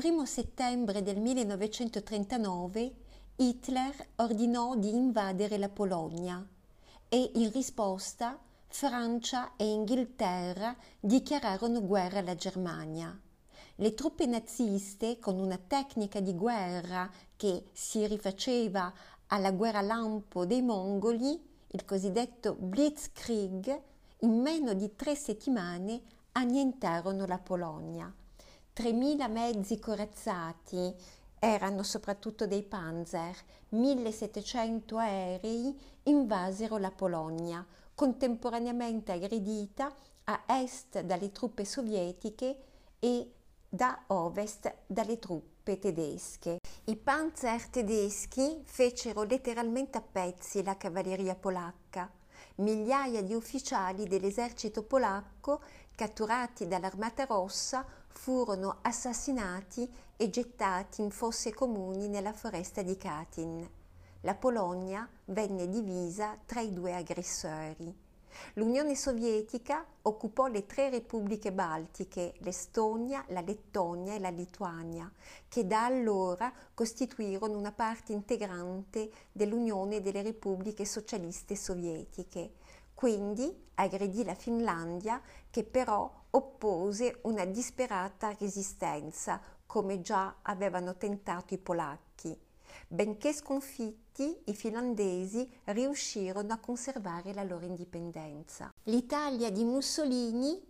1 settembre del 1939 Hitler ordinò di invadere la Polonia e in risposta Francia e Inghilterra dichiararono guerra alla Germania. Le truppe naziste, con una tecnica di guerra che si rifaceva alla guerra lampo dei mongoli, il cosiddetto Blitzkrieg, in meno di tre settimane annientarono la Polonia. 3.000 mezzi corazzati erano soprattutto dei panzer, 1.700 aerei invasero la Polonia, contemporaneamente aggredita a est dalle truppe sovietiche e da ovest dalle truppe tedesche. I panzer tedeschi fecero letteralmente a pezzi la cavalleria polacca. Migliaia di ufficiali dell'esercito polacco, catturati dall'Armata Rossa, furono assassinati e gettati in fosse comuni nella foresta di Katyn la Polonia venne divisa tra i due aggressori. L'Unione Sovietica occupò le tre repubbliche baltiche, l'Estonia, la Lettonia e la Lituania, che da allora costituirono una parte integrante dell'Unione delle Repubbliche Socialiste Sovietiche. Quindi aggredì la Finlandia, che però oppose una disperata resistenza, come già avevano tentato i polacchi. Benché sconfitti, i finlandesi riuscirono a conservare la loro indipendenza. L'Italia di Mussolini,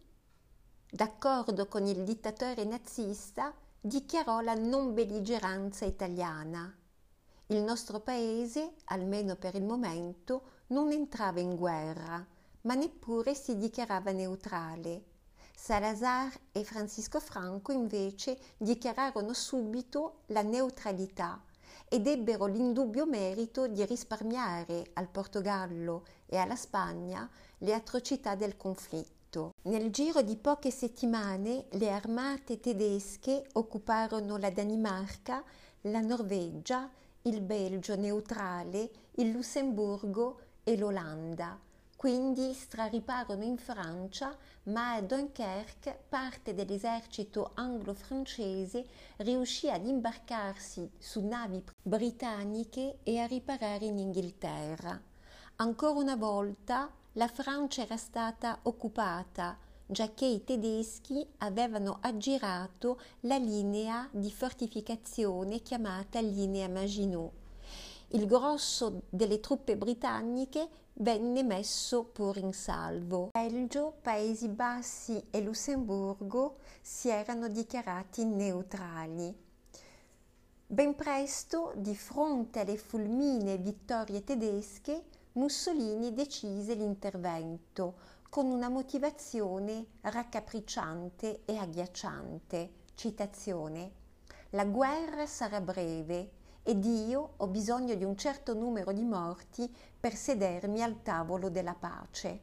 d'accordo con il dittatore nazista, dichiarò la non belligeranza italiana. Il nostro paese, almeno per il momento, non entrava in guerra, ma neppure si dichiarava neutrale. Salazar e Francisco Franco invece dichiararono subito la neutralità ed ebbero l'indubbio merito di risparmiare al Portogallo e alla Spagna le atrocità del conflitto. Nel giro di poche settimane le armate tedesche occuparono la Danimarca, la Norvegia, il Belgio neutrale, il Lussemburgo e l'Olanda quindi strariparono in Francia, ma a Dunkerque parte dell'esercito anglo-francese riuscì ad imbarcarsi su navi britanniche e a riparare in Inghilterra. Ancora una volta la Francia era stata occupata, giacché i tedeschi avevano aggirato la linea di fortificazione chiamata linea Maginot. Il grosso delle truppe britanniche venne messo pure in salvo. Belgio, Paesi Bassi e Lussemburgo si erano dichiarati neutrali. Ben presto, di fronte alle fulminee vittorie tedesche, Mussolini decise l'intervento con una motivazione raccapricciante e agghiacciante. Citazione. La guerra sarà breve ed io ho bisogno di un certo numero di morti per sedermi al tavolo della pace.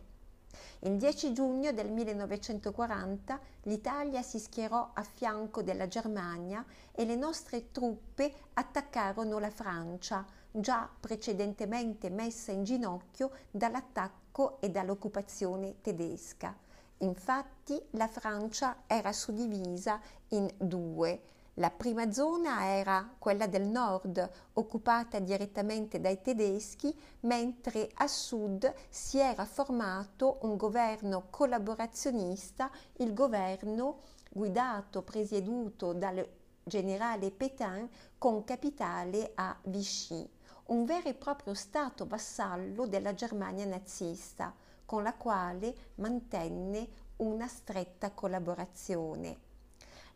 Il 10 giugno del 1940 l'Italia si schierò a fianco della Germania e le nostre truppe attaccarono la Francia, già precedentemente messa in ginocchio dall'attacco e dall'occupazione tedesca. Infatti la Francia era suddivisa in due, la prima zona era quella del nord, occupata direttamente dai tedeschi, mentre a sud si era formato un governo collaborazionista, il governo guidato, presieduto dal generale Pétain con capitale a Vichy, un vero e proprio stato vassallo della Germania nazista, con la quale mantenne una stretta collaborazione.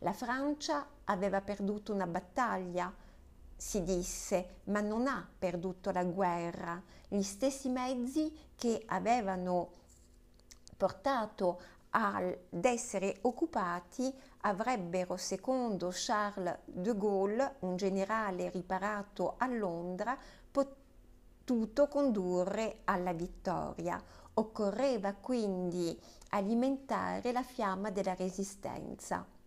La Francia aveva perduto una battaglia, si disse, ma non ha perduto la guerra. Gli stessi mezzi che avevano portato ad essere occupati avrebbero, secondo Charles de Gaulle, un generale riparato a Londra, potuto condurre alla vittoria. Occorreva quindi alimentare la fiamma della resistenza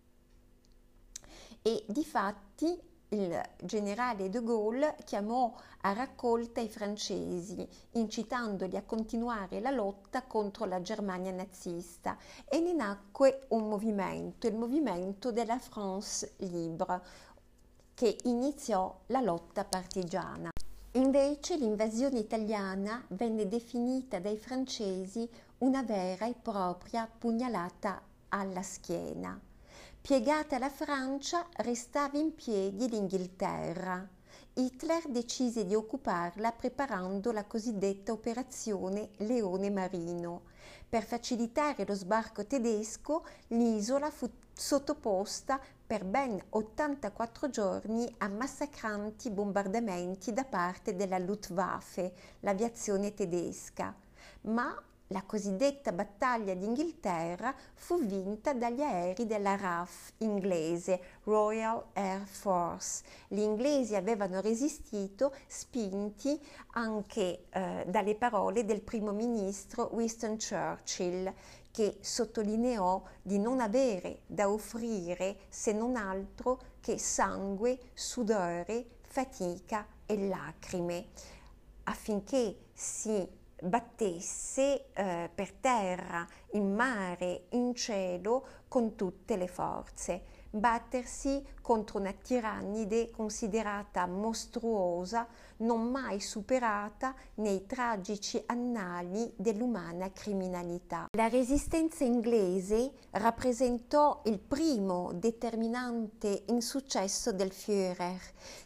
e di fatti il generale de Gaulle chiamò a raccolta i francesi, incitandoli a continuare la lotta contro la Germania nazista e ne nacque un movimento, il movimento della France Libre, che iniziò la lotta partigiana. Invece l'invasione italiana venne definita dai francesi una vera e propria pugnalata alla schiena. Piegata la Francia, restava in piedi l'Inghilterra. Hitler decise di occuparla preparando la cosiddetta operazione Leone Marino. Per facilitare lo sbarco tedesco, l'isola fu sottoposta per ben 84 giorni a massacranti bombardamenti da parte della Luftwaffe, l'aviazione tedesca. Ma la cosiddetta battaglia d'Inghilterra fu vinta dagli aerei della RAF inglese, Royal Air Force. Gli inglesi avevano resistito spinti anche eh, dalle parole del primo ministro Winston Churchill che sottolineò di non avere da offrire se non altro che sangue, sudore, fatica e lacrime affinché si battesse eh, per terra, in mare, in cielo con tutte le forze. Battersi contro una tirannide considerata mostruosa, non mai superata nei tragici annali dell'umana criminalità. La resistenza inglese rappresentò il primo determinante insuccesso del Führer,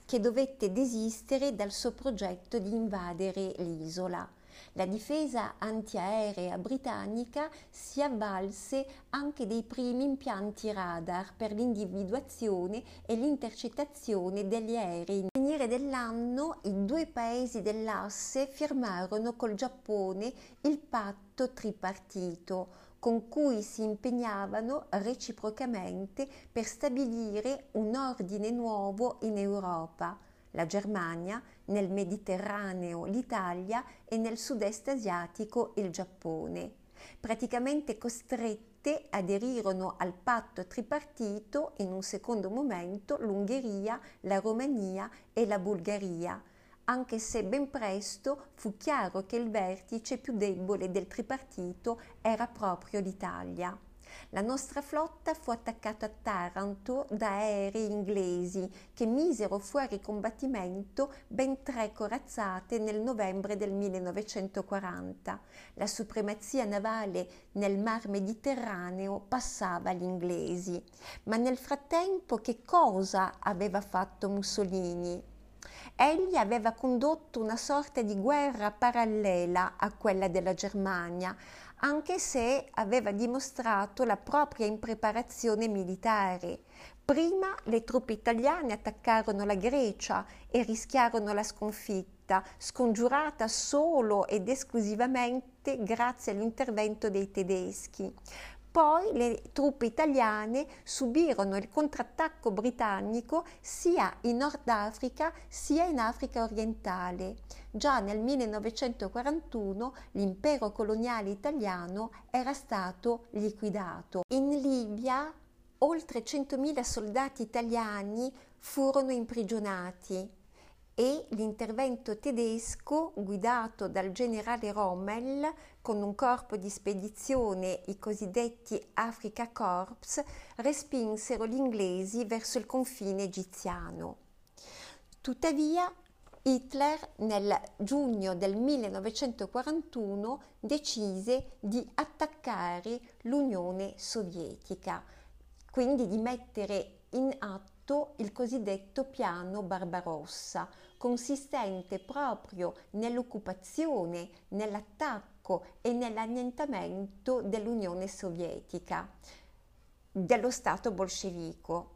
che dovette desistere dal suo progetto di invadere l'isola. La difesa antiaerea britannica si avvalse anche dei primi impianti radar per l'individuazione e l'intercettazione degli aerei. Nel finire dell'anno i due paesi dell'asse firmarono col Giappone il patto tripartito con cui si impegnavano reciprocamente per stabilire un ordine nuovo in Europa la Germania, nel Mediterraneo l'Italia e nel sud-est asiatico il Giappone. Praticamente costrette aderirono al patto tripartito in un secondo momento l'Ungheria, la Romania e la Bulgaria, anche se ben presto fu chiaro che il vertice più debole del tripartito era proprio l'Italia. La nostra flotta fu attaccata a Taranto da aerei inglesi che misero fuori combattimento ben tre corazzate nel novembre del 1940. La supremazia navale nel mar Mediterraneo passava agli inglesi. Ma nel frattempo che cosa aveva fatto Mussolini? Egli aveva condotto una sorta di guerra parallela a quella della Germania, anche se aveva dimostrato la propria impreparazione militare. Prima le truppe italiane attaccarono la Grecia e rischiarono la sconfitta, scongiurata solo ed esclusivamente grazie all'intervento dei tedeschi. Poi le truppe italiane subirono il contrattacco britannico sia in Nord Africa sia in Africa orientale. Già nel 1941 l'impero coloniale italiano era stato liquidato. In Libia oltre 100.000 soldati italiani furono imprigionati e l'intervento tedesco guidato dal generale Rommel con un corpo di spedizione, i cosiddetti Africa Corps, respinsero gli inglesi verso il confine egiziano. Tuttavia Hitler nel giugno del 1941 decise di attaccare l'Unione Sovietica, quindi di mettere in atto il cosiddetto piano Barbarossa, consistente proprio nell'occupazione, nell'attacco e nell'annientamento dell'Unione Sovietica, dello Stato bolscevico.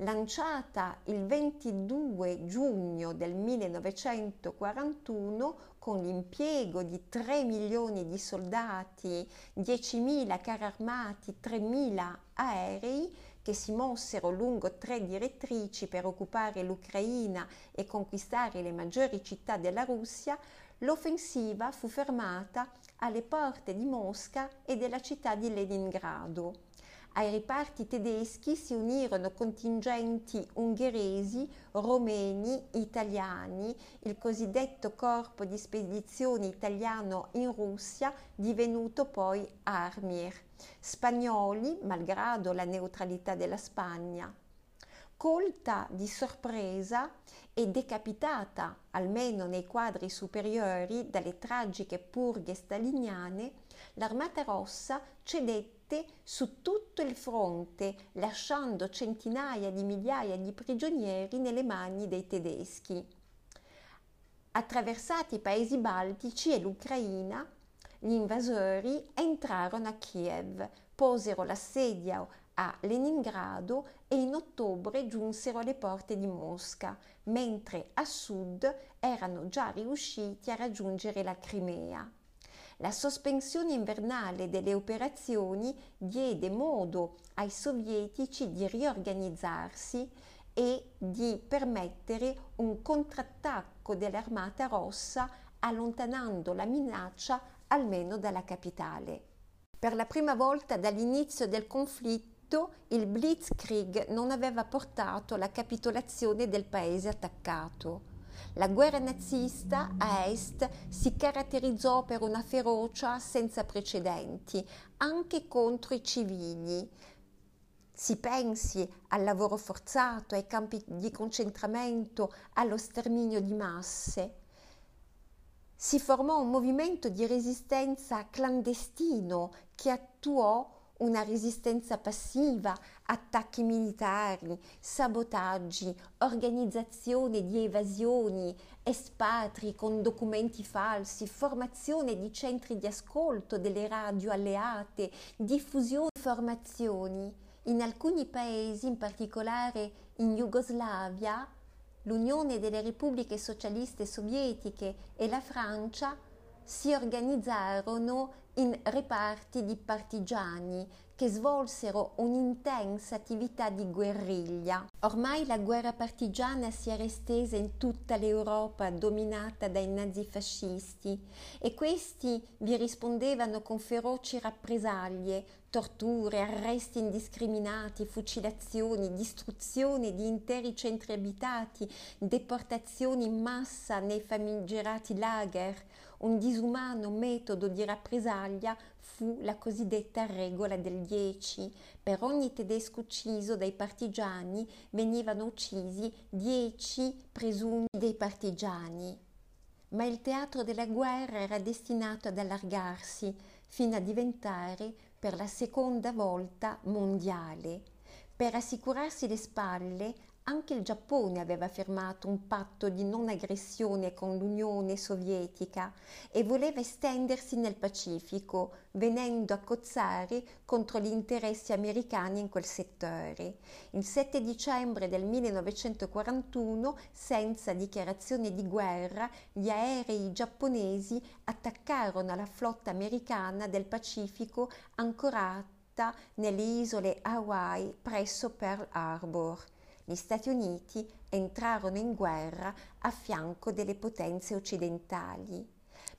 Lanciata il 22 giugno del 1941 con l'impiego di 3 milioni di soldati, 10.000 carri armati, 3.000 aerei, che si mossero lungo tre direttrici per occupare l'Ucraina e conquistare le maggiori città della Russia, l'offensiva fu fermata alle porte di Mosca e della città di Leningrado. Ai riparti tedeschi si unirono contingenti ungheresi, romeni, italiani, il cosiddetto corpo di spedizione italiano in Russia, divenuto poi Armir, spagnoli, malgrado la neutralità della Spagna. Colta di sorpresa e decapitata, almeno nei quadri superiori, dalle tragiche purghe staliniane, l'Armata Rossa cedette su tutto il fronte, lasciando centinaia di migliaia di prigionieri nelle mani dei tedeschi. Attraversati i paesi baltici e l'Ucraina, gli invasori entrarono a Kiev, posero l'assedio a Leningrado e in ottobre giunsero alle porte di Mosca, mentre a sud erano già riusciti a raggiungere la Crimea. La sospensione invernale delle operazioni diede modo ai sovietici di riorganizzarsi e di permettere un contrattacco dell'Armata Rossa allontanando la minaccia almeno dalla capitale. Per la prima volta dall'inizio del conflitto il Blitzkrieg non aveva portato alla capitolazione del paese attaccato. La guerra nazista a est si caratterizzò per una ferocia senza precedenti, anche contro i civili. Si pensi al lavoro forzato, ai campi di concentramento, allo sterminio di masse. Si formò un movimento di resistenza clandestino che attuò una resistenza passiva, attacchi militari, sabotaggi, organizzazione di evasioni, espatri con documenti falsi, formazione di centri di ascolto delle radio alleate, diffusione di informazioni. In alcuni paesi, in particolare in Jugoslavia, l'Unione delle Repubbliche Socialiste Sovietiche e la Francia si organizzarono in reparti di partigiani che svolsero un'intensa attività di guerriglia. Ormai la guerra partigiana si era estesa in tutta l'Europa dominata dai nazifascisti e questi vi rispondevano con feroci rappresaglie, torture, arresti indiscriminati, fucilazioni, distruzione di interi centri abitati, deportazioni in massa nei famigerati lager, un disumano metodo di rappresaglia fu la cosiddetta regola del 10. Per ogni tedesco ucciso dai partigiani venivano uccisi 10 presumi dei partigiani. Ma il teatro della guerra era destinato ad allargarsi fino a diventare per la seconda volta mondiale. Per assicurarsi le spalle, anche il Giappone aveva firmato un patto di non aggressione con l'Unione Sovietica e voleva estendersi nel Pacifico, venendo a cozzare contro gli interessi americani in quel settore. Il 7 dicembre del 1941, senza dichiarazione di guerra, gli aerei giapponesi attaccarono la flotta americana del Pacifico ancorata nelle isole Hawaii presso Pearl Harbor gli Stati Uniti entrarono in guerra a fianco delle potenze occidentali.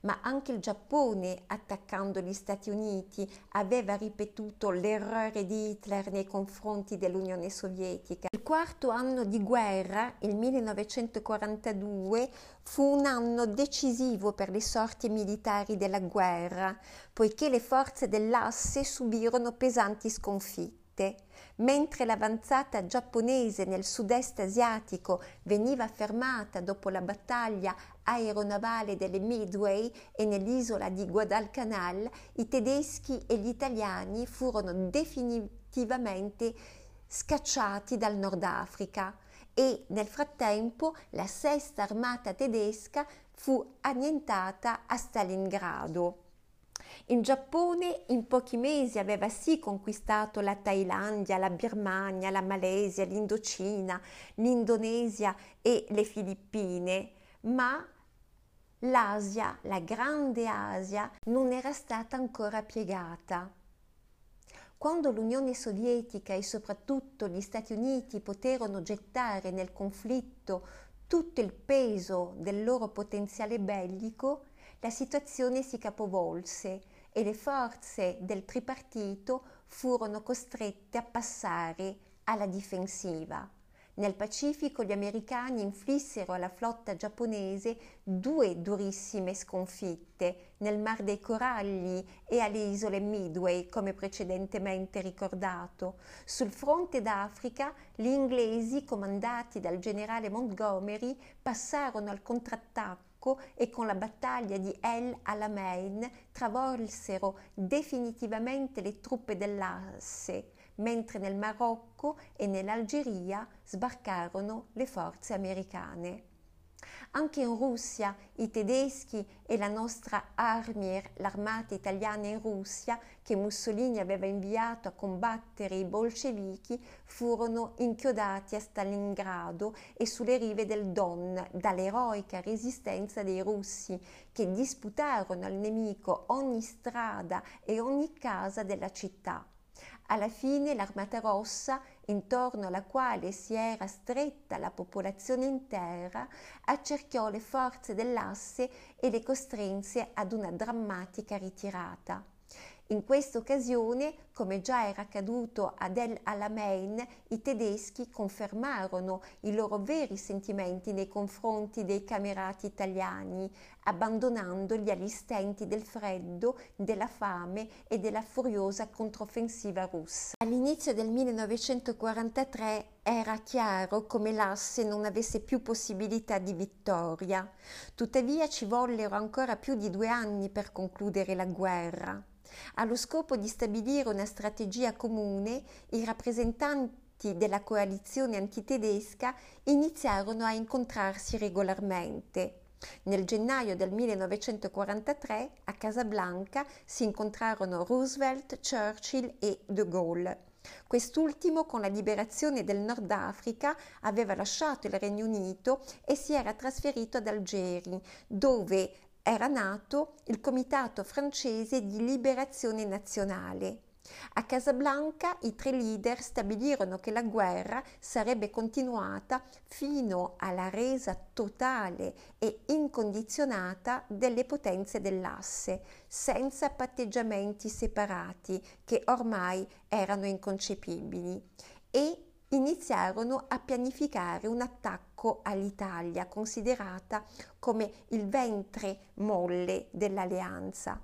Ma anche il Giappone, attaccando gli Stati Uniti, aveva ripetuto l'errore di Hitler nei confronti dell'Unione Sovietica. Il quarto anno di guerra, il 1942, fu un anno decisivo per le sorti militari della guerra, poiché le forze dell'asse subirono pesanti sconfitte mentre l'avanzata giapponese nel sud-est asiatico veniva fermata dopo la battaglia aeronavale delle Midway e nell'isola di Guadalcanal, i tedeschi e gli italiani furono definitivamente scacciati dal Nord Africa e nel frattempo la sesta armata tedesca fu annientata a Stalingrado. Il Giappone in pochi mesi aveva sì conquistato la Thailandia, la Birmania, la Malesia, l'Indocina, l'Indonesia e le Filippine, ma l'Asia, la grande Asia, non era stata ancora piegata. Quando l'Unione Sovietica e soprattutto gli Stati Uniti poterono gettare nel conflitto tutto il peso del loro potenziale bellico, la situazione si capovolse e le forze del tripartito furono costrette a passare alla difensiva. Nel Pacifico gli americani inflissero alla flotta giapponese due durissime sconfitte nel Mar dei Coralli e alle isole Midway, come precedentemente ricordato. Sul fronte d'Africa gli inglesi, comandati dal generale Montgomery, passarono al contrattacco e con la battaglia di El Alamein travolsero definitivamente le truppe dell'Asse mentre nel Marocco e nell'Algeria sbarcarono le forze americane. Anche in Russia i tedeschi e la nostra Armir, l'armata italiana in Russia, che Mussolini aveva inviato a combattere i bolscevichi, furono inchiodati a Stalingrado e sulle rive del Don dall'eroica resistenza dei russi, che disputarono al nemico ogni strada e ogni casa della città. Alla fine l'Armata Rossa, intorno alla quale si era stretta la popolazione intera, accerchiò le forze dell'asse e le costrinse ad una drammatica ritirata. In questa occasione, come già era accaduto ad El Alamein, i tedeschi confermarono i loro veri sentimenti nei confronti dei camerati italiani, abbandonandoli agli stenti del freddo, della fame e della furiosa controffensiva russa. All'inizio del 1943 era chiaro come l'asse non avesse più possibilità di vittoria. Tuttavia ci vollero ancora più di due anni per concludere la guerra. Allo scopo di stabilire una strategia comune, i rappresentanti della coalizione antitedesca iniziarono a incontrarsi regolarmente. Nel gennaio del 1943 a Casablanca si incontrarono Roosevelt, Churchill e De Gaulle. Quest'ultimo, con la liberazione del Nord Africa, aveva lasciato il Regno Unito e si era trasferito ad Algeri, dove era nato il Comitato francese di liberazione nazionale. A Casablanca i tre leader stabilirono che la guerra sarebbe continuata fino alla resa totale e incondizionata delle potenze dell'asse, senza patteggiamenti separati che ormai erano inconcepibili e iniziarono a pianificare un attacco all'Italia, considerata come il ventre molle dell'alleanza.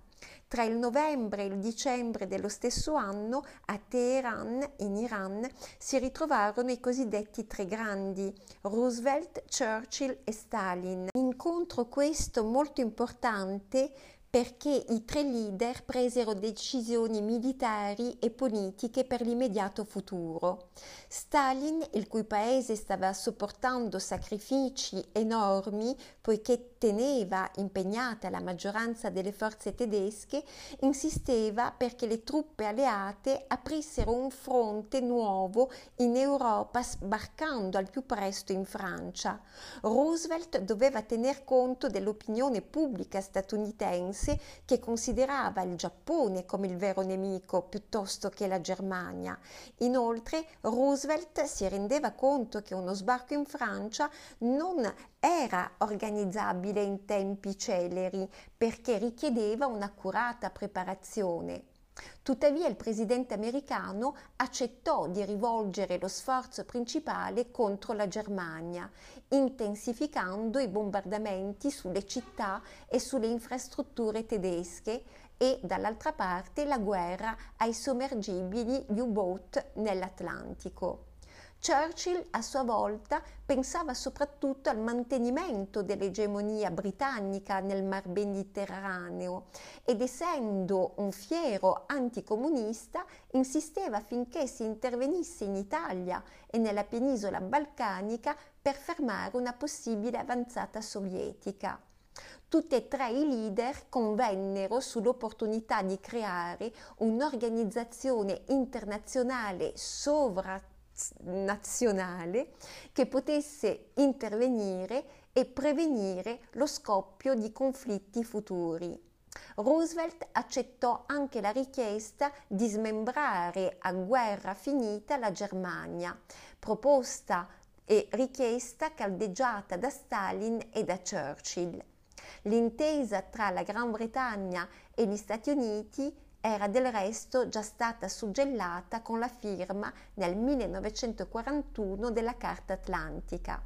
Tra il novembre e il dicembre dello stesso anno a Teheran, in Iran, si ritrovarono i cosiddetti tre grandi, Roosevelt, Churchill e Stalin. Incontro questo molto importante perché i tre leader presero decisioni militari e politiche per l'immediato futuro. Stalin, il cui paese stava sopportando sacrifici enormi poiché teneva impegnata la maggioranza delle forze tedesche, insisteva perché le truppe alleate aprissero un fronte nuovo in Europa sbarcando al più presto in Francia. Roosevelt doveva tener conto dell'opinione pubblica statunitense statunitense che considerava il Giappone come il vero nemico piuttosto che la Germania. Inoltre Roosevelt si rendeva conto che uno sbarco in Francia non era organizzabile in tempi celeri perché richiedeva un'accurata preparazione. Tuttavia il presidente americano accettò di rivolgere lo sforzo principale contro la Germania, intensificando i bombardamenti sulle città e sulle infrastrutture tedesche e dall'altra parte la guerra ai sommergibili U-boat nell'Atlantico. Churchill a sua volta pensava soprattutto al mantenimento dell'egemonia britannica nel Mar Mediterraneo ed essendo un fiero anticomunista insisteva affinché si intervenisse in Italia e nella penisola balcanica per fermare una possibile avanzata sovietica. Tutti e tre i leader convennero sull'opportunità di creare un'organizzazione internazionale sovra nazionale che potesse intervenire e prevenire lo scoppio di conflitti futuri. Roosevelt accettò anche la richiesta di smembrare a guerra finita la Germania, proposta e richiesta caldeggiata da Stalin e da Churchill. L'intesa tra la Gran Bretagna e gli Stati Uniti era del resto già stata suggellata con la firma nel 1941 della Carta Atlantica.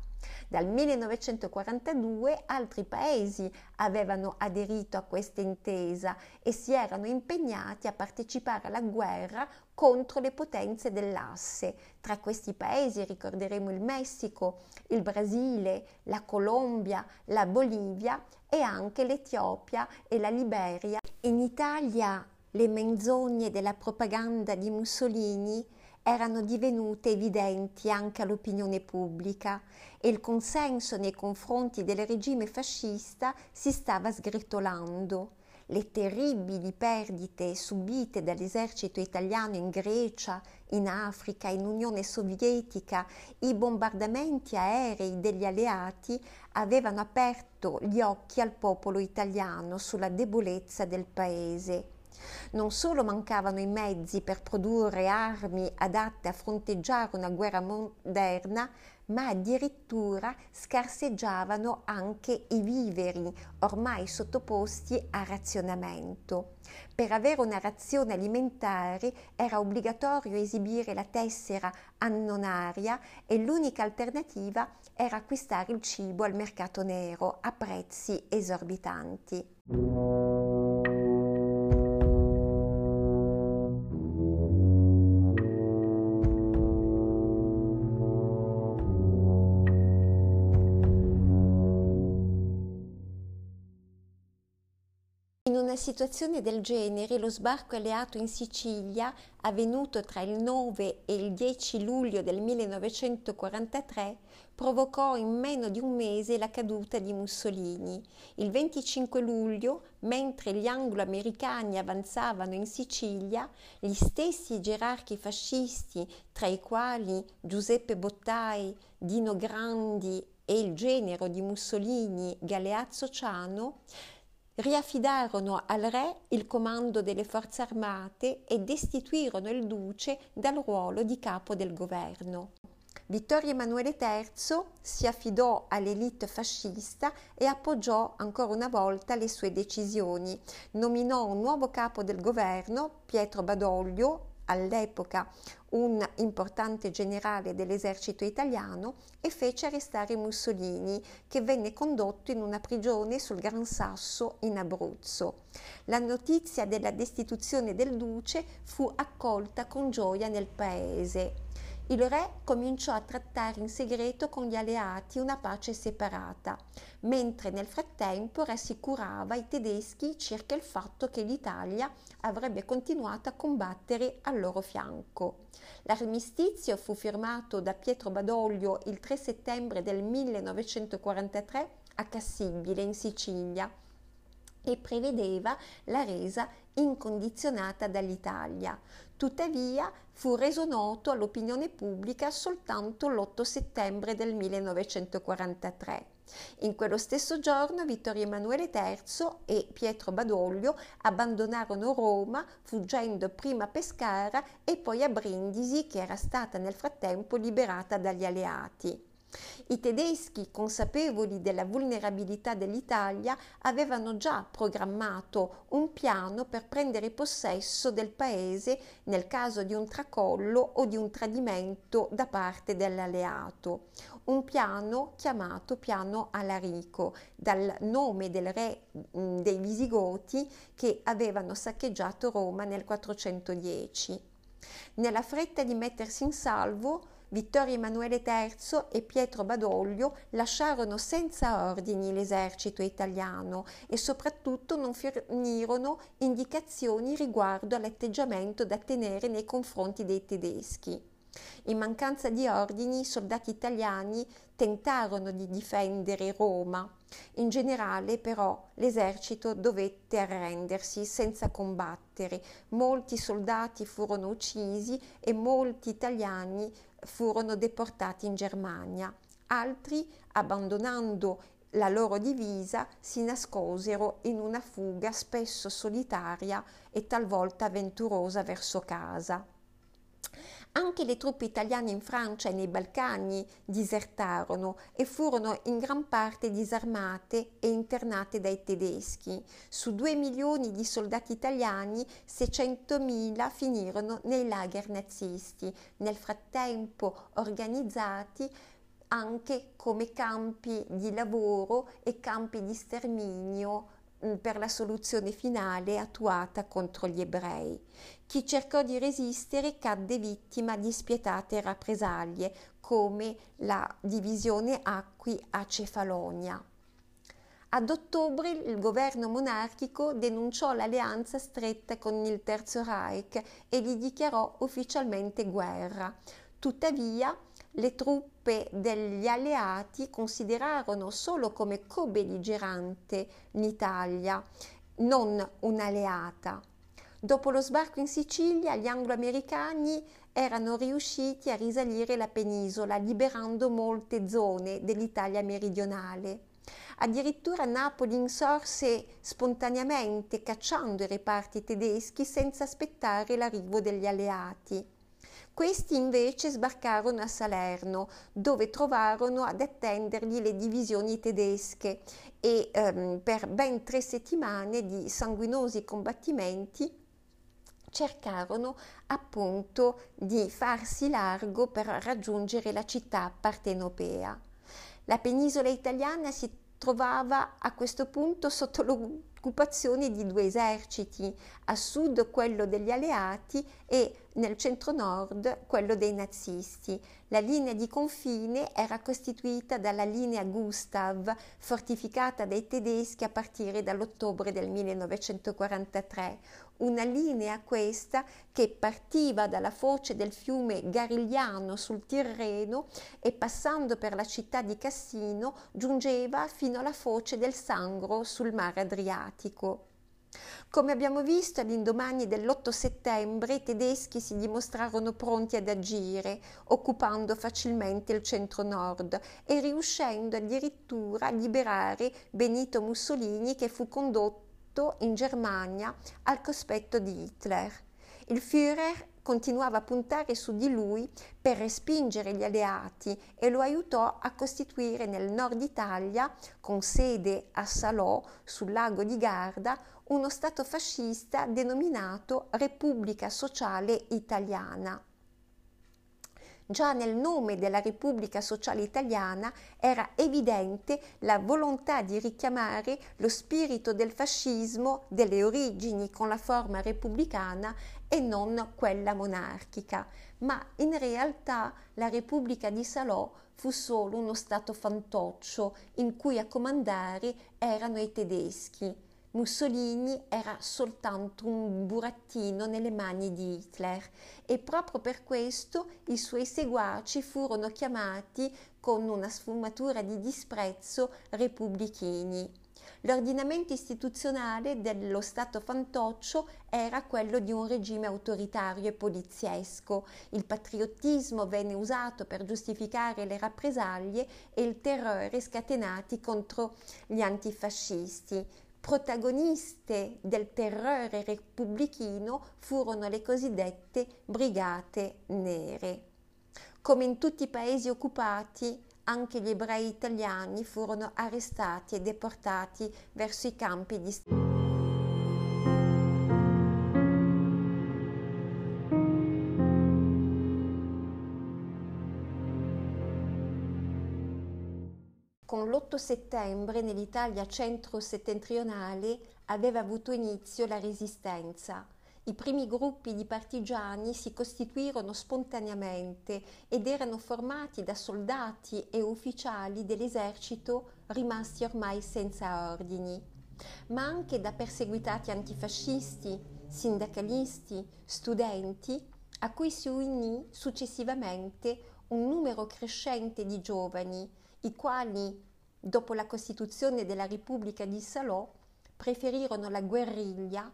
Dal 1942 altri paesi avevano aderito a questa intesa e si erano impegnati a partecipare alla guerra contro le potenze dell'asse. Tra questi paesi ricorderemo il Messico, il Brasile, la Colombia, la Bolivia e anche l'Etiopia e la Liberia. In Italia le menzogne della propaganda di Mussolini erano divenute evidenti anche all'opinione pubblica e il consenso nei confronti del regime fascista si stava sgretolando. Le terribili perdite subite dall'esercito italiano in Grecia, in Africa, in Unione Sovietica, i bombardamenti aerei degli alleati avevano aperto gli occhi al popolo italiano sulla debolezza del paese. Non solo mancavano i mezzi per produrre armi adatte a fronteggiare una guerra moderna, ma addirittura scarseggiavano anche i viveri ormai sottoposti a razionamento. Per avere una razione alimentare era obbligatorio esibire la tessera annonaria e l'unica alternativa era acquistare il cibo al mercato nero a prezzi esorbitanti. Situazione del genere lo sbarco alleato in Sicilia, avvenuto tra il 9 e il 10 luglio del 1943, provocò in meno di un mese la caduta di Mussolini. Il 25 luglio, mentre gli anglo-americani avanzavano in Sicilia, gli stessi gerarchi fascisti, tra i quali Giuseppe Bottai, Dino Grandi e il genero di Mussolini Galeazzo Ciano, riaffidarono al re il comando delle forze armate e destituirono il duce dal ruolo di capo del governo. Vittorio Emanuele III si affidò all'elite fascista e appoggiò ancora una volta le sue decisioni. Nominò un nuovo capo del governo, Pietro Badoglio, all'epoca un importante generale dell'esercito italiano, e fece arrestare Mussolini, che venne condotto in una prigione sul Gran Sasso in Abruzzo. La notizia della destituzione del duce fu accolta con gioia nel paese. Il re cominciò a trattare in segreto con gli alleati una pace separata, mentre nel frattempo rassicurava i tedeschi circa il fatto che l'Italia avrebbe continuato a combattere al loro fianco. L'armistizio fu firmato da Pietro Badoglio il 3 settembre del 1943 a Cassibile in Sicilia e prevedeva la resa incondizionata dall'Italia. Tuttavia fu reso noto all'opinione pubblica soltanto l'8 settembre del 1943. In quello stesso giorno Vittorio Emanuele III e Pietro Badoglio abbandonarono Roma fuggendo prima a Pescara e poi a Brindisi che era stata nel frattempo liberata dagli alleati. I tedeschi, consapevoli della vulnerabilità dell'Italia, avevano già programmato un piano per prendere possesso del paese nel caso di un tracollo o di un tradimento da parte dell'alleato. Un piano chiamato piano Alarico, dal nome del re mm, dei Visigoti che avevano saccheggiato Roma nel 410. Nella fretta di mettersi in salvo, Vittorio Emanuele III e Pietro Badoglio lasciarono senza ordini l'esercito italiano e soprattutto non fornirono indicazioni riguardo all'atteggiamento da tenere nei confronti dei tedeschi. In mancanza di ordini, i soldati italiani tentarono di difendere Roma. In generale, però, l'esercito dovette arrendersi senza combattere. Molti soldati furono uccisi e molti italiani furono deportati in Germania. Altri, abbandonando la loro divisa, si nascosero in una fuga spesso solitaria e talvolta avventurosa verso casa. Anche le truppe italiane in Francia e nei Balcani disertarono e furono in gran parte disarmate e internate dai tedeschi. Su due milioni di soldati italiani, 600.000 finirono nei lager nazisti, nel frattempo organizzati anche come campi di lavoro e campi di sterminio per la soluzione finale attuata contro gli ebrei. Chi cercò di resistere cadde vittima di spietate rappresaglie, come la divisione Acqui a Cefalonia. Ad ottobre il governo monarchico denunciò l'alleanza stretta con il Terzo Reich e gli dichiarò ufficialmente guerra. Tuttavia, le truppe degli alleati considerarono solo come co-belligerante l'Italia, non un'alleata. Dopo lo sbarco in Sicilia, gli anglo-americani erano riusciti a risalire la penisola, liberando molte zone dell'Italia meridionale. Addirittura Napoli insorse spontaneamente, cacciando i reparti tedeschi senza aspettare l'arrivo degli alleati. Questi invece sbarcarono a Salerno, dove trovarono ad attendergli le divisioni tedesche e ehm, per ben tre settimane di sanguinosi combattimenti cercarono appunto di farsi largo per raggiungere la città partenopea. La penisola italiana si trovava a questo punto sotto l'occupazione di due eserciti, a sud quello degli alleati e nel centro-nord quello dei nazisti. La linea di confine era costituita dalla linea Gustav, fortificata dai tedeschi a partire dall'ottobre del 1943, una linea questa che partiva dalla foce del fiume Garigliano sul Tirreno e passando per la città di Cassino giungeva fino alla foce del Sangro sul mare Adriatico. Come abbiamo visto, all'indomani dell'8 settembre i tedeschi si dimostrarono pronti ad agire, occupando facilmente il centro-nord e riuscendo addirittura a liberare Benito Mussolini che fu condotto in Germania al cospetto di Hitler. Il Führer continuava a puntare su di lui per respingere gli alleati e lo aiutò a costituire nel nord Italia, con sede a Salò sul lago di Garda, uno Stato fascista denominato Repubblica Sociale Italiana. Già nel nome della Repubblica Sociale Italiana era evidente la volontà di richiamare lo spirito del fascismo delle origini con la forma repubblicana e non quella monarchica, ma in realtà la Repubblica di Salò fu solo uno stato fantoccio in cui a comandare erano i tedeschi Mussolini era soltanto un burattino nelle mani di Hitler e proprio per questo i suoi seguaci furono chiamati con una sfumatura di disprezzo repubblichini. L'ordinamento istituzionale dello Stato fantoccio era quello di un regime autoritario e poliziesco. Il patriottismo venne usato per giustificare le rappresaglie e il terrore scatenati contro gli antifascisti. Protagoniste del terrore repubblichino furono le cosiddette brigate nere. Come in tutti i paesi occupati, anche gli ebrei italiani furono arrestati e deportati verso i campi di l'8 settembre nell'Italia centro-settentrionale aveva avuto inizio la resistenza. I primi gruppi di partigiani si costituirono spontaneamente ed erano formati da soldati e ufficiali dell'esercito rimasti ormai senza ordini, ma anche da perseguitati antifascisti, sindacalisti, studenti, a cui si unì successivamente un numero crescente di giovani i quali, dopo la costituzione della Repubblica di Salò, preferirono la guerriglia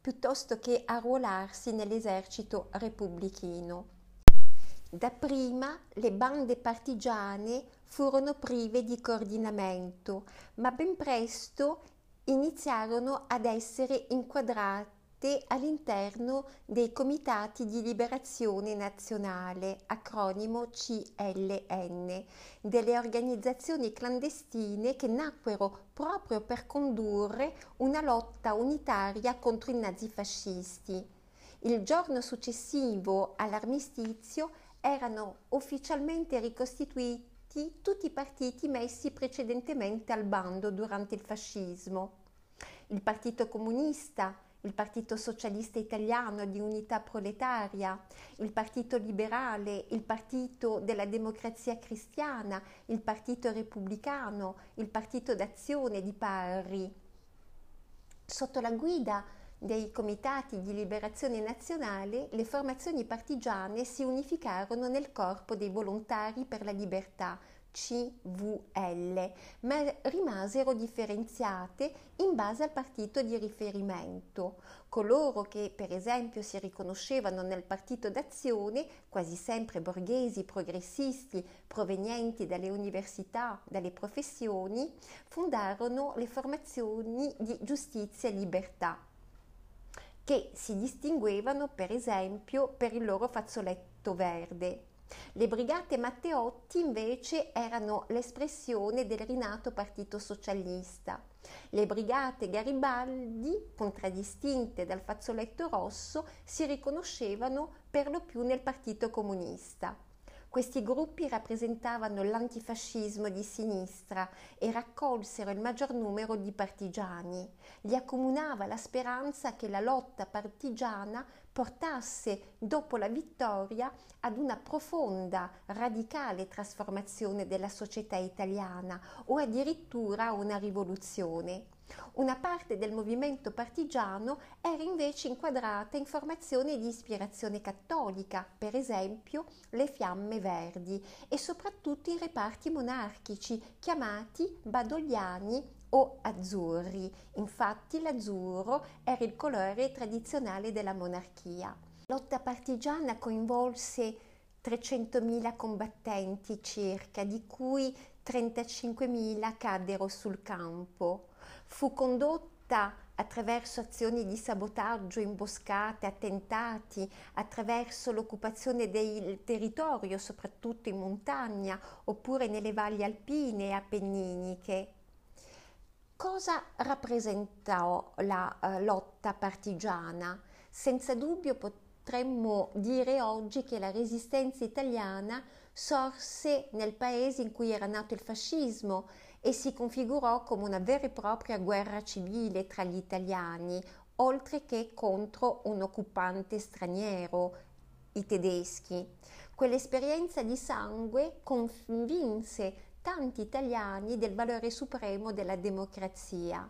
piuttosto che arruolarsi nell'esercito repubblichino. Dapprima le bande partigiane furono prive di coordinamento, ma ben presto iniziarono ad essere inquadrate parte all'interno dei Comitati di Liberazione Nazionale, acronimo CLN, delle organizzazioni clandestine che nacquero proprio per condurre una lotta unitaria contro i nazifascisti. Il giorno successivo all'armistizio erano ufficialmente ricostituiti tutti i partiti messi precedentemente al bando durante il fascismo. Il Partito Comunista, il Partito Socialista Italiano di Unità Proletaria, il Partito Liberale, il Partito della Democrazia Cristiana, il Partito Repubblicano, il Partito d'Azione di Parri. Sotto la guida dei comitati di liberazione nazionale, le formazioni partigiane si unificarono nel corpo dei volontari per la libertà, CVL, ma rimasero differenziate in base al partito di riferimento. Coloro che per esempio si riconoscevano nel partito d'azione, quasi sempre borghesi, progressisti, provenienti dalle università, dalle professioni, fondarono le formazioni di giustizia e libertà che si distinguevano per esempio per il loro fazzoletto verde. Le brigate Matteotti invece erano l'espressione del rinato Partito Socialista. Le brigate Garibaldi, contraddistinte dal fazzoletto rosso, si riconoscevano per lo più nel Partito Comunista. Questi gruppi rappresentavano l'antifascismo di sinistra e raccolsero il maggior numero di partigiani. Li accomunava la speranza che la lotta partigiana portasse dopo la vittoria ad una profonda, radicale trasformazione della società italiana o addirittura a una rivoluzione. Una parte del movimento partigiano era invece inquadrata in formazioni di ispirazione cattolica, per esempio le Fiamme Verdi, e soprattutto in reparti monarchici chiamati badogliani o azzurri. Infatti l'azzurro era il colore tradizionale della monarchia. Lotta partigiana coinvolse 300.000 combattenti circa, di cui 35.000 caddero sul campo. Fu condotta attraverso azioni di sabotaggio, imboscate, attentati, attraverso l'occupazione del territorio, soprattutto in montagna, oppure nelle valli alpine e appenniniche. Cosa rappresentò la uh, lotta partigiana? Senza dubbio potremmo dire oggi che la resistenza italiana sorse nel paese in cui era nato il fascismo e si configurò come una vera e propria guerra civile tra gli italiani, oltre che contro un occupante straniero, i tedeschi. Quell'esperienza di sangue convinse tanti italiani del valore supremo della democrazia.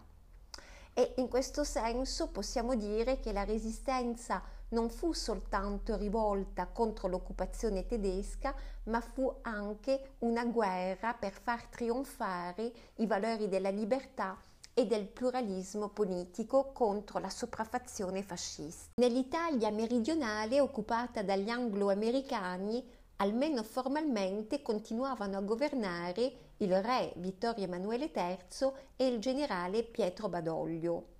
E in questo senso possiamo dire che la resistenza non fu soltanto rivolta contro l'occupazione tedesca, ma fu anche una guerra per far trionfare i valori della libertà e del pluralismo politico contro la sopraffazione fascista. Nell'Italia meridionale occupata dagli anglo-americani, almeno formalmente continuavano a governare il re Vittorio Emanuele III e il generale Pietro Badoglio.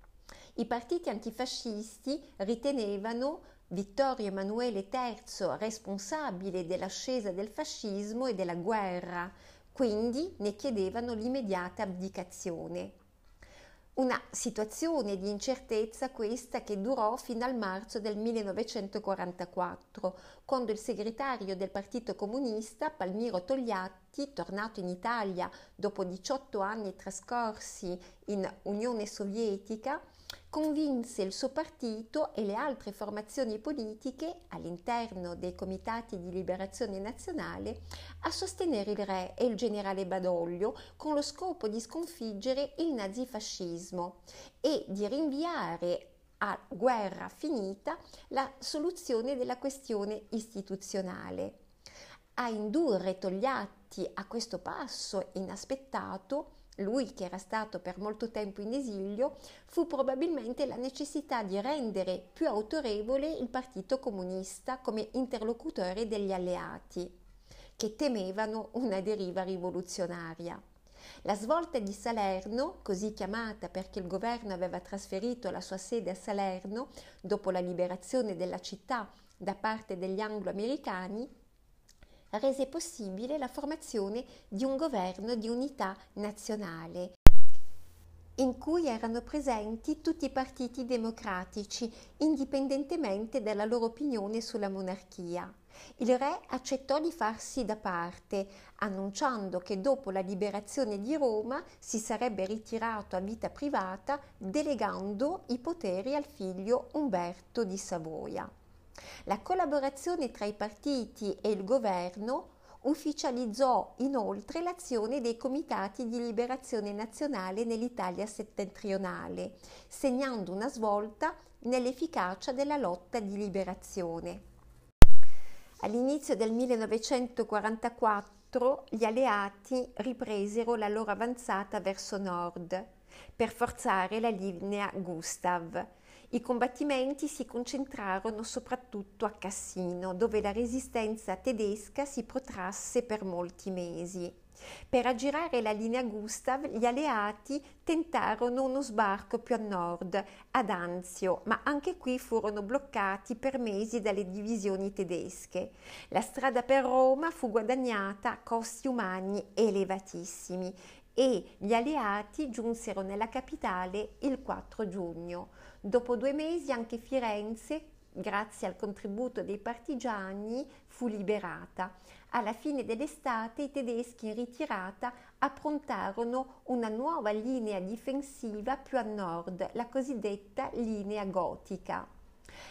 I partiti antifascisti ritenevano Vittorio Emanuele III responsabile dell'ascesa del fascismo e della guerra, quindi ne chiedevano l'immediata abdicazione. Una situazione di incertezza questa che durò fino al marzo del 1944, quando il segretario del Partito Comunista, Palmiro Togliatti, tornato in Italia dopo 18 anni trascorsi in Unione Sovietica, convinse il suo partito e le altre formazioni politiche all'interno dei comitati di liberazione nazionale a sostenere il re e il generale Badoglio con lo scopo di sconfiggere il nazifascismo e di rinviare a guerra finita la soluzione della questione istituzionale. A indurre Togliatti a questo passo inaspettato lui che era stato per molto tempo in esilio, fu probabilmente la necessità di rendere più autorevole il Partito Comunista come interlocutore degli alleati, che temevano una deriva rivoluzionaria. La svolta di Salerno, così chiamata perché il governo aveva trasferito la sua sede a Salerno dopo la liberazione della città da parte degli anglo-americani, rese possibile la formazione di un governo di unità nazionale in cui erano presenti tutti i partiti democratici, indipendentemente dalla loro opinione sulla monarchia. Il re accettò di farsi da parte, annunciando che dopo la liberazione di Roma si sarebbe ritirato a vita privata, delegando i poteri al figlio Umberto di Savoia. La collaborazione tra i partiti e il governo ufficializzò inoltre l'azione dei comitati di liberazione nazionale nell'Italia settentrionale, segnando una svolta nell'efficacia della lotta di liberazione. All'inizio del 1944 gli alleati ripresero la loro avanzata verso nord per forzare la linea Gustav i combattimenti si concentrarono soprattutto a Cassino, dove la resistenza tedesca si protrasse per molti mesi. Per aggirare la linea Gustav, gli alleati tentarono uno sbarco più a nord, ad Anzio, ma anche qui furono bloccati per mesi dalle divisioni tedesche. La strada per Roma fu guadagnata a costi umani elevatissimi e gli alleati giunsero nella capitale il 4 giugno. Dopo due mesi anche Firenze, grazie al contributo dei partigiani, fu liberata. Alla fine dell'estate i tedeschi in ritirata approntarono una nuova linea difensiva più a nord, la cosiddetta linea gotica.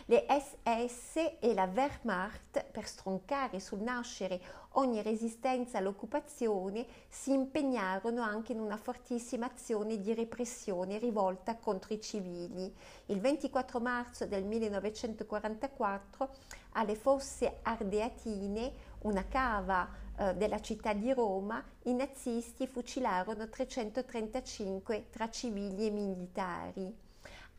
Le SS e la Wehrmacht, per stroncare sul nascere ogni resistenza all'occupazione, si impegnarono anche in una fortissima azione di repressione rivolta contro i civili. Il 24 marzo del 1944 alle fosse ardeatine, una cava eh, della città di Roma, i nazisti fucilarono 335 tra civili e militari.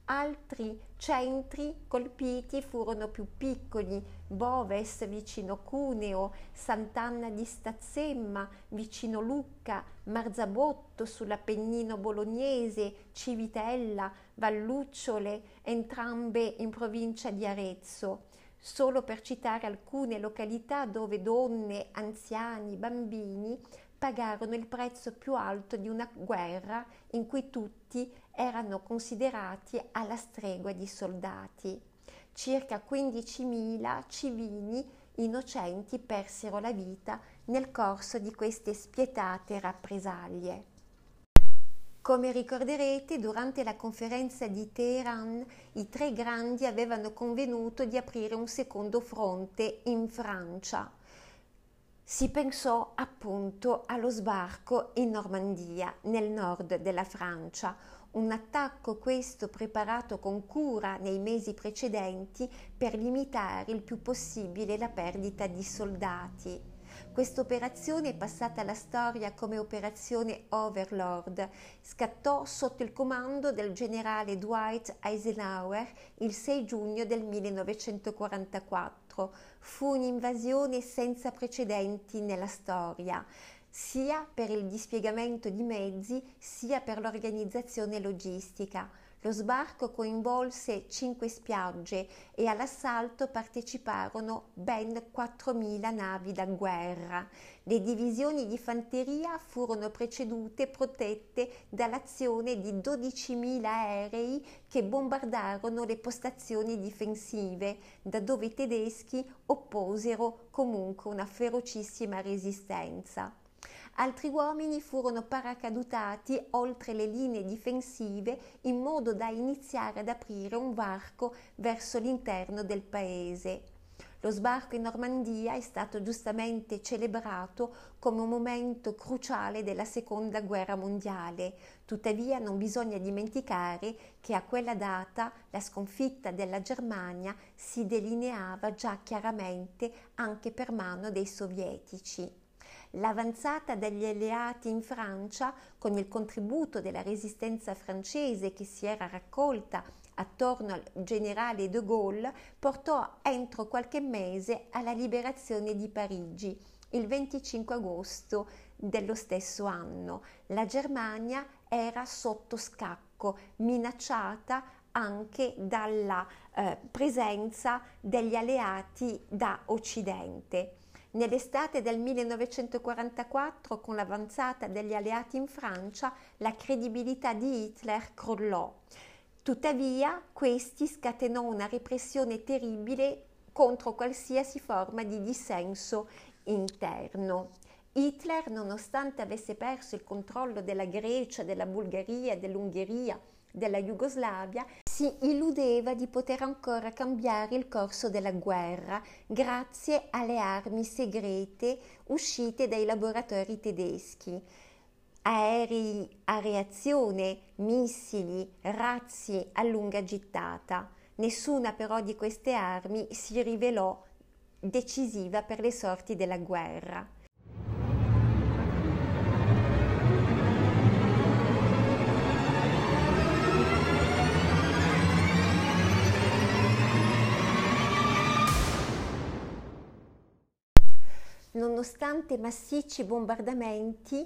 Altri centri colpiti furono più piccoli, Boves vicino Cuneo, Sant'Anna di Stazzemma vicino Lucca, Marzabotto sull'Appennino bolognese, Civitella, Vallucciole, entrambe in provincia di Arezzo. Solo per citare alcune località dove donne, anziani, bambini pagarono il prezzo più alto di una guerra in cui tutti erano considerati alla stregua di soldati. Circa 15.000 civili innocenti persero la vita nel corso di queste spietate rappresaglie. Come ricorderete, durante la conferenza di Teheran i tre grandi avevano convenuto di aprire un secondo fronte in Francia. Si pensò appunto allo sbarco in Normandia, nel nord della Francia, un attacco questo preparato con cura nei mesi precedenti per limitare il più possibile la perdita di soldati. Questa operazione, passata alla storia come operazione Overlord, scattò sotto il comando del generale Dwight Eisenhower il 6 giugno del 1944. Fu un'invasione senza precedenti nella storia sia per il dispiegamento di mezzi sia per l'organizzazione logistica. Lo sbarco coinvolse cinque spiagge e all'assalto parteciparono ben 4.000 navi da guerra. Le divisioni di fanteria furono precedute e protette dall'azione di 12.000 aerei che bombardarono le postazioni difensive, da dove i tedeschi opposero comunque una ferocissima resistenza. Altri uomini furono paracadutati oltre le linee difensive in modo da iniziare ad aprire un varco verso l'interno del paese. Lo sbarco in Normandia è stato giustamente celebrato come un momento cruciale della seconda guerra mondiale, tuttavia non bisogna dimenticare che a quella data la sconfitta della Germania si delineava già chiaramente anche per mano dei sovietici. L'avanzata degli alleati in Francia, con il contributo della resistenza francese che si era raccolta attorno al generale de Gaulle, portò entro qualche mese alla liberazione di Parigi il 25 agosto dello stesso anno. La Germania era sotto scacco, minacciata anche dalla eh, presenza degli alleati da Occidente. Nell'estate del 1944, con l'avanzata degli alleati in Francia, la credibilità di Hitler crollò. Tuttavia, questi scatenò una repressione terribile contro qualsiasi forma di dissenso interno. Hitler, nonostante avesse perso il controllo della Grecia, della Bulgaria, dell'Ungheria, della Jugoslavia, si illudeva di poter ancora cambiare il corso della guerra grazie alle armi segrete uscite dai laboratori tedeschi. Aerei a reazione, missili, razzi a lunga gittata. Nessuna però di queste armi si rivelò decisiva per le sorti della guerra. Nonostante massicci bombardamenti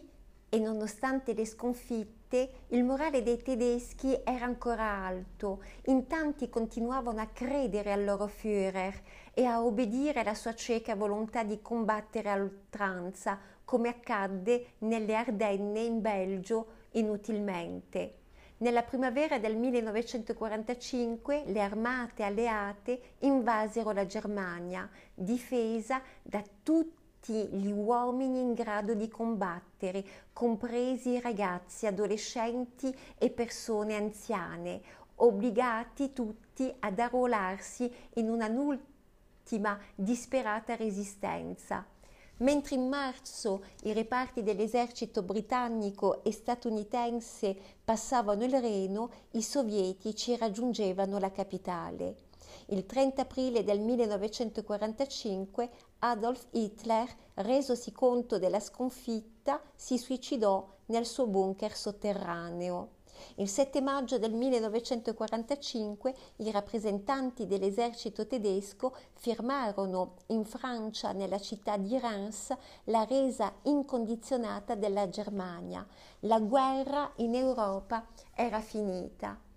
e nonostante le sconfitte, il morale dei tedeschi era ancora alto. In tanti continuavano a credere al loro Führer e a obbedire alla sua cieca volontà di combattere all'oltranza, come accadde nelle Ardenne in Belgio inutilmente. Nella primavera del 1945 le armate alleate invasero la Germania, difesa da tutti tutti gli uomini in grado di combattere, compresi ragazzi, adolescenti e persone anziane, obbligati tutti ad arruolarsi in un'ultima disperata resistenza. Mentre in marzo i reparti dell'esercito britannico e statunitense passavano il Reno, i sovietici raggiungevano la capitale. Il 30 aprile del 1945 Adolf Hitler, resosi conto della sconfitta, si suicidò nel suo bunker sotterraneo. Il 7 maggio del 1945 i rappresentanti dell'esercito tedesco firmarono in Francia, nella città di Reims, la resa incondizionata della Germania. La guerra in Europa era finita.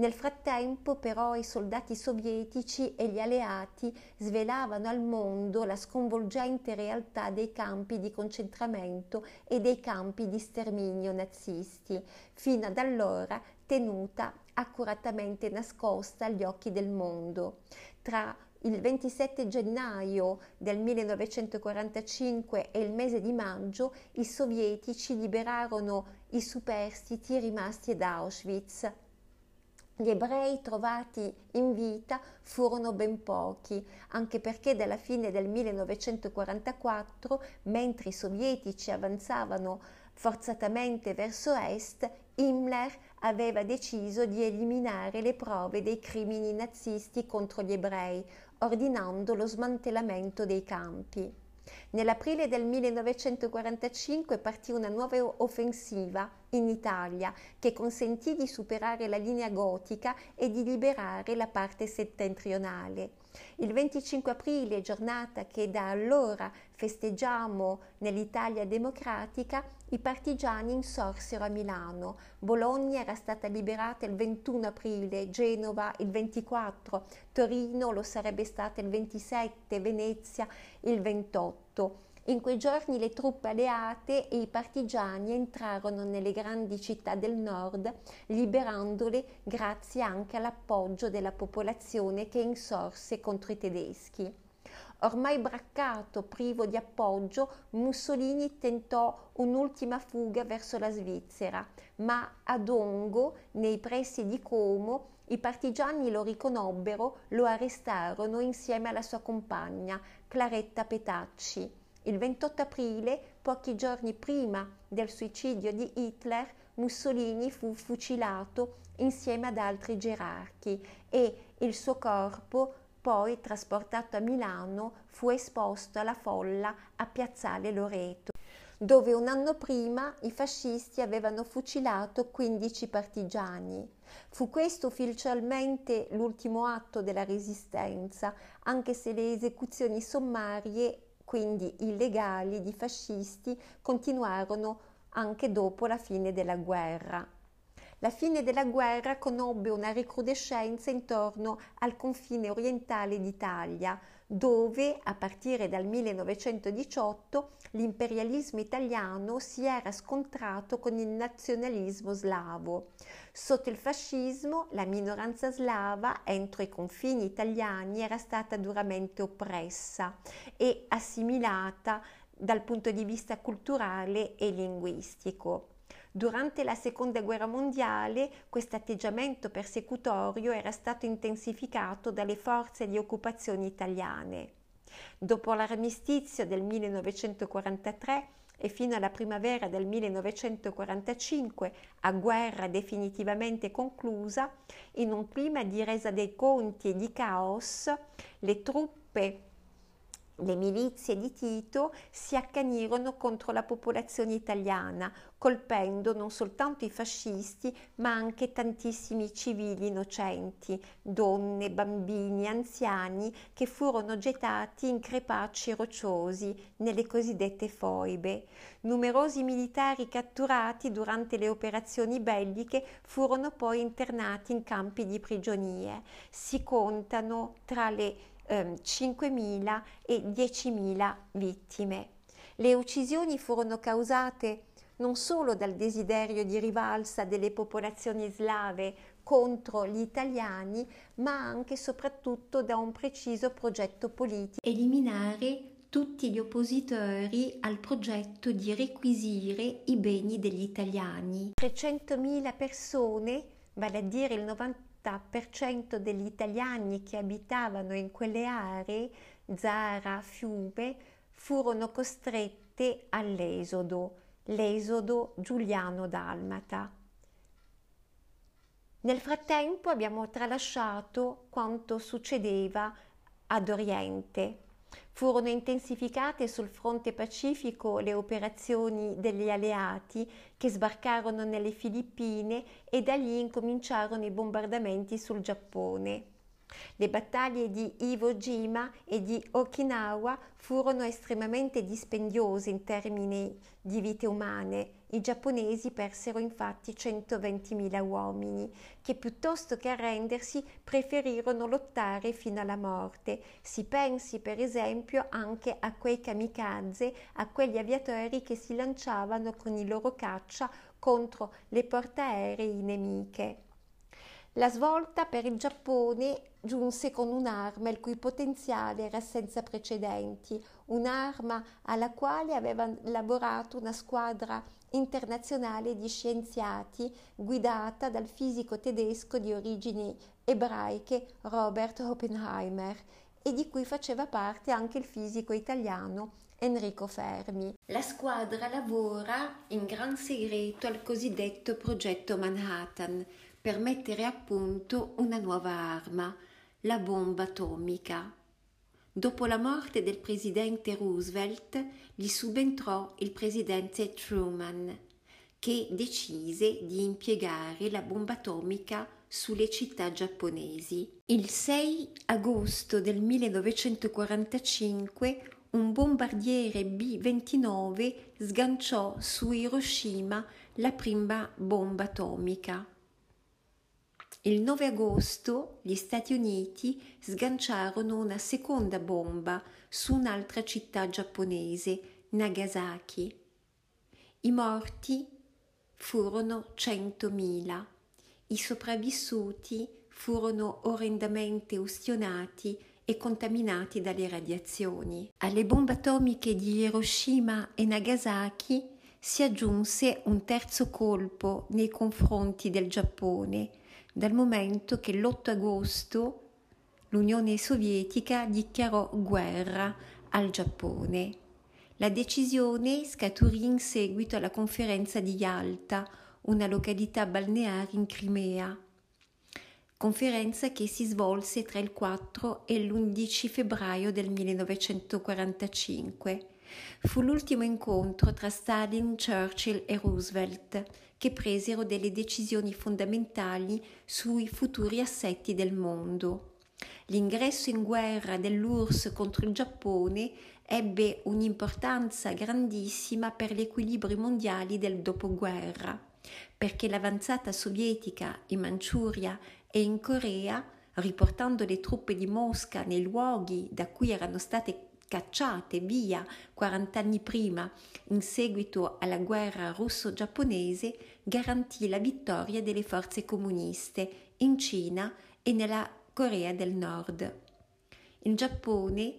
Nel frattempo però i soldati sovietici e gli alleati svelavano al mondo la sconvolgente realtà dei campi di concentramento e dei campi di sterminio nazisti, fino ad allora tenuta accuratamente nascosta agli occhi del mondo. Tra il 27 gennaio del 1945 e il mese di maggio i sovietici liberarono i superstiti rimasti ad Auschwitz gli ebrei trovati in vita furono ben pochi, anche perché dalla fine del 1944, mentre i sovietici avanzavano forzatamente verso est, Himmler aveva deciso di eliminare le prove dei crimini nazisti contro gli ebrei, ordinando lo smantellamento dei campi. Nell'aprile del 1945 partì una nuova offensiva in Italia che consentì di superare la linea gotica e di liberare la parte settentrionale. Il 25 aprile, giornata che da allora festeggiamo nell'Italia democratica, i partigiani insorsero a Milano. Bologna era stata liberata il 21 aprile, Genova il 24, Torino lo sarebbe stata il 27, Venezia il 28. In quei giorni le truppe alleate e i partigiani entrarono nelle grandi città del nord, liberandole grazie anche all'appoggio della popolazione che insorse contro i tedeschi. Ormai braccato, privo di appoggio, Mussolini tentò un'ultima fuga verso la Svizzera, ma a Dongo, nei pressi di Como, i partigiani lo riconobbero, lo arrestarono insieme alla sua compagna, Claretta Petacci. Il 28 aprile, pochi giorni prima del suicidio di Hitler, Mussolini fu fucilato insieme ad altri gerarchi e il suo corpo, poi trasportato a Milano, fu esposto alla folla a Piazzale Loreto, dove un anno prima i fascisti avevano fucilato 15 partigiani. Fu questo ufficialmente l'ultimo atto della resistenza, anche se le esecuzioni sommarie quindi illegali, di fascisti, continuarono anche dopo la fine della guerra. La fine della guerra conobbe una recrudescenza intorno al confine orientale d'Italia, dove a partire dal 1918 l'imperialismo italiano si era scontrato con il nazionalismo slavo. Sotto il fascismo la minoranza slava entro i confini italiani era stata duramente oppressa e assimilata dal punto di vista culturale e linguistico. Durante la seconda guerra mondiale questo atteggiamento persecutorio era stato intensificato dalle forze di occupazione italiane. Dopo l'armistizio del 1943 e fino alla primavera del 1945, a guerra definitivamente conclusa, in un clima di resa dei conti e di caos, le truppe le milizie di Tito si accanirono contro la popolazione italiana, colpendo non soltanto i fascisti, ma anche tantissimi civili innocenti, donne, bambini, anziani, che furono gettati in crepacci rocciosi nelle cosiddette foibe. Numerosi militari catturati durante le operazioni belliche furono poi internati in campi di prigionie. Si contano tra le 5.000 eh, e 10.000 vittime. Le uccisioni furono causate non solo dal desiderio di rivalsa delle popolazioni slave contro gli italiani, ma anche e soprattutto da un preciso progetto politico. Eliminare tutti gli oppositori al progetto di requisire i beni degli italiani. 300.000 persone, vale a dire il 90 90% degli italiani che abitavano in quelle aree, Zara, Fiume, furono costrette all'esodo, l'esodo giuliano-dalmata. Nel frattempo abbiamo tralasciato quanto succedeva ad Oriente. Furono intensificate sul fronte pacifico le operazioni degli alleati che sbarcarono nelle Filippine e da lì incominciarono i bombardamenti sul Giappone. Le battaglie di Iwo Jima e di Okinawa furono estremamente dispendiose in termini di vite umane. I giapponesi persero infatti 120.000 uomini, che piuttosto che arrendersi preferirono lottare fino alla morte. Si pensi per esempio anche a quei kamikaze, a quegli aviatori che si lanciavano con i loro caccia contro le portaerei nemiche. La svolta per il Giappone giunse con un'arma il cui potenziale era senza precedenti, un'arma alla quale aveva lavorato una squadra internazionale di scienziati guidata dal fisico tedesco di origini ebraiche Robert Oppenheimer e di cui faceva parte anche il fisico italiano Enrico Fermi. La squadra lavora in gran segreto al cosiddetto progetto Manhattan, per mettere a punto una nuova arma, la bomba atomica. Dopo la morte del presidente Roosevelt gli subentrò il presidente Truman, che decise di impiegare la bomba atomica sulle città giapponesi. Il 6 agosto del 1945 un bombardiere B-29 sganciò su Hiroshima la prima bomba atomica. Il 9 agosto gli Stati Uniti sganciarono una seconda bomba su un'altra città giapponese, Nagasaki. I morti furono 100.000. I sopravvissuti furono orrendamente ustionati e contaminati dalle radiazioni. Alle bombe atomiche di Hiroshima e Nagasaki si aggiunse un terzo colpo nei confronti del Giappone dal momento che l'8 agosto l'Unione Sovietica dichiarò guerra al Giappone. La decisione scaturì in seguito alla conferenza di Yalta, una località balneare in Crimea, conferenza che si svolse tra il 4 e l'11 febbraio del 1945. Fu l'ultimo incontro tra Stalin, Churchill e Roosevelt che presero delle decisioni fondamentali sui futuri assetti del mondo. L'ingresso in guerra dell'URSS contro il Giappone ebbe un'importanza grandissima per gli equilibri mondiali del dopoguerra, perché l'avanzata sovietica in Manciuria e in Corea, riportando le truppe di Mosca nei luoghi da cui erano state cacciate via 40 anni prima in seguito alla guerra russo-giapponese, garantì la vittoria delle forze comuniste in Cina e nella Corea del Nord. Il Giappone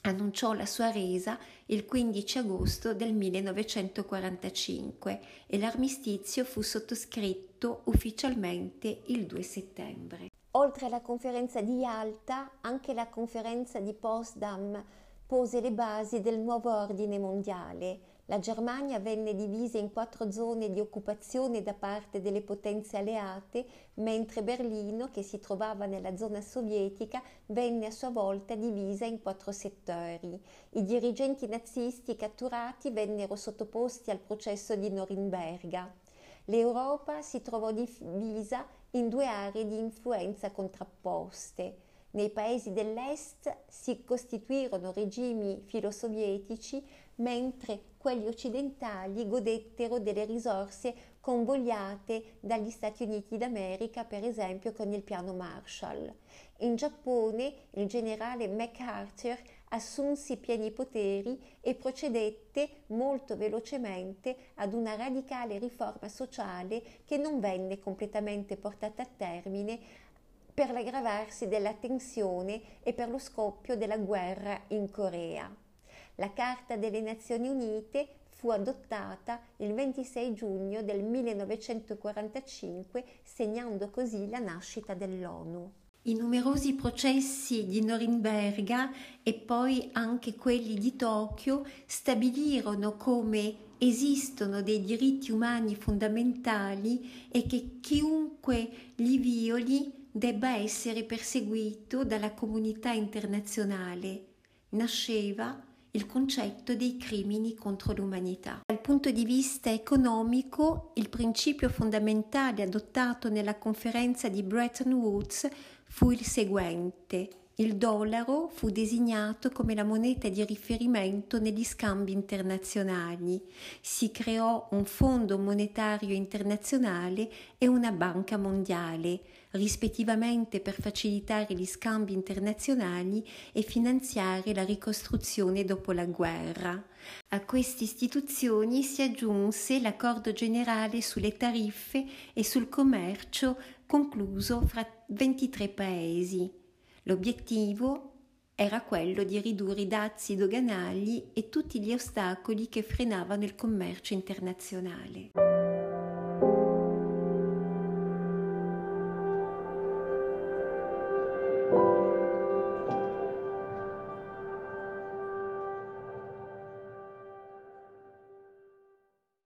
annunciò la sua resa il 15 agosto del 1945 e l'armistizio fu sottoscritto ufficialmente il 2 settembre. Oltre alla conferenza di Yalta, anche la conferenza di Potsdam pose le basi del nuovo ordine mondiale. La Germania venne divisa in quattro zone di occupazione da parte delle potenze alleate, mentre Berlino, che si trovava nella zona sovietica, venne a sua volta divisa in quattro settori. I dirigenti nazisti catturati vennero sottoposti al processo di Norimberga. L'Europa si trovò divisa in due aree di influenza contrapposte. Nei paesi dell'Est si costituirono regimi filosovietici, mentre quelli occidentali godettero delle risorse convogliate dagli Stati Uniti d'America, per esempio con il piano Marshall. In Giappone il generale MacArthur assunse pieni poteri e procedette molto velocemente ad una radicale riforma sociale che non venne completamente portata a termine per l'aggravarsi della tensione e per lo scoppio della guerra in Corea. La Carta delle Nazioni Unite fu adottata il 26 giugno del 1945, segnando così la nascita dell'ONU. I numerosi processi di Norimberga e poi anche quelli di Tokyo stabilirono come esistono dei diritti umani fondamentali e che chiunque li violi debba essere perseguito dalla comunità internazionale. Nasceva il concetto dei crimini contro l'umanità. Dal punto di vista economico, il principio fondamentale adottato nella conferenza di Bretton Woods fu il seguente. Il dollaro fu designato come la moneta di riferimento negli scambi internazionali. Si creò un fondo monetario internazionale e una banca mondiale, rispettivamente per facilitare gli scambi internazionali e finanziare la ricostruzione dopo la guerra. A queste istituzioni si aggiunse l'accordo generale sulle tariffe e sul commercio concluso fra 23 paesi. L'obiettivo era quello di ridurre i dazi doganali e tutti gli ostacoli che frenavano il commercio internazionale.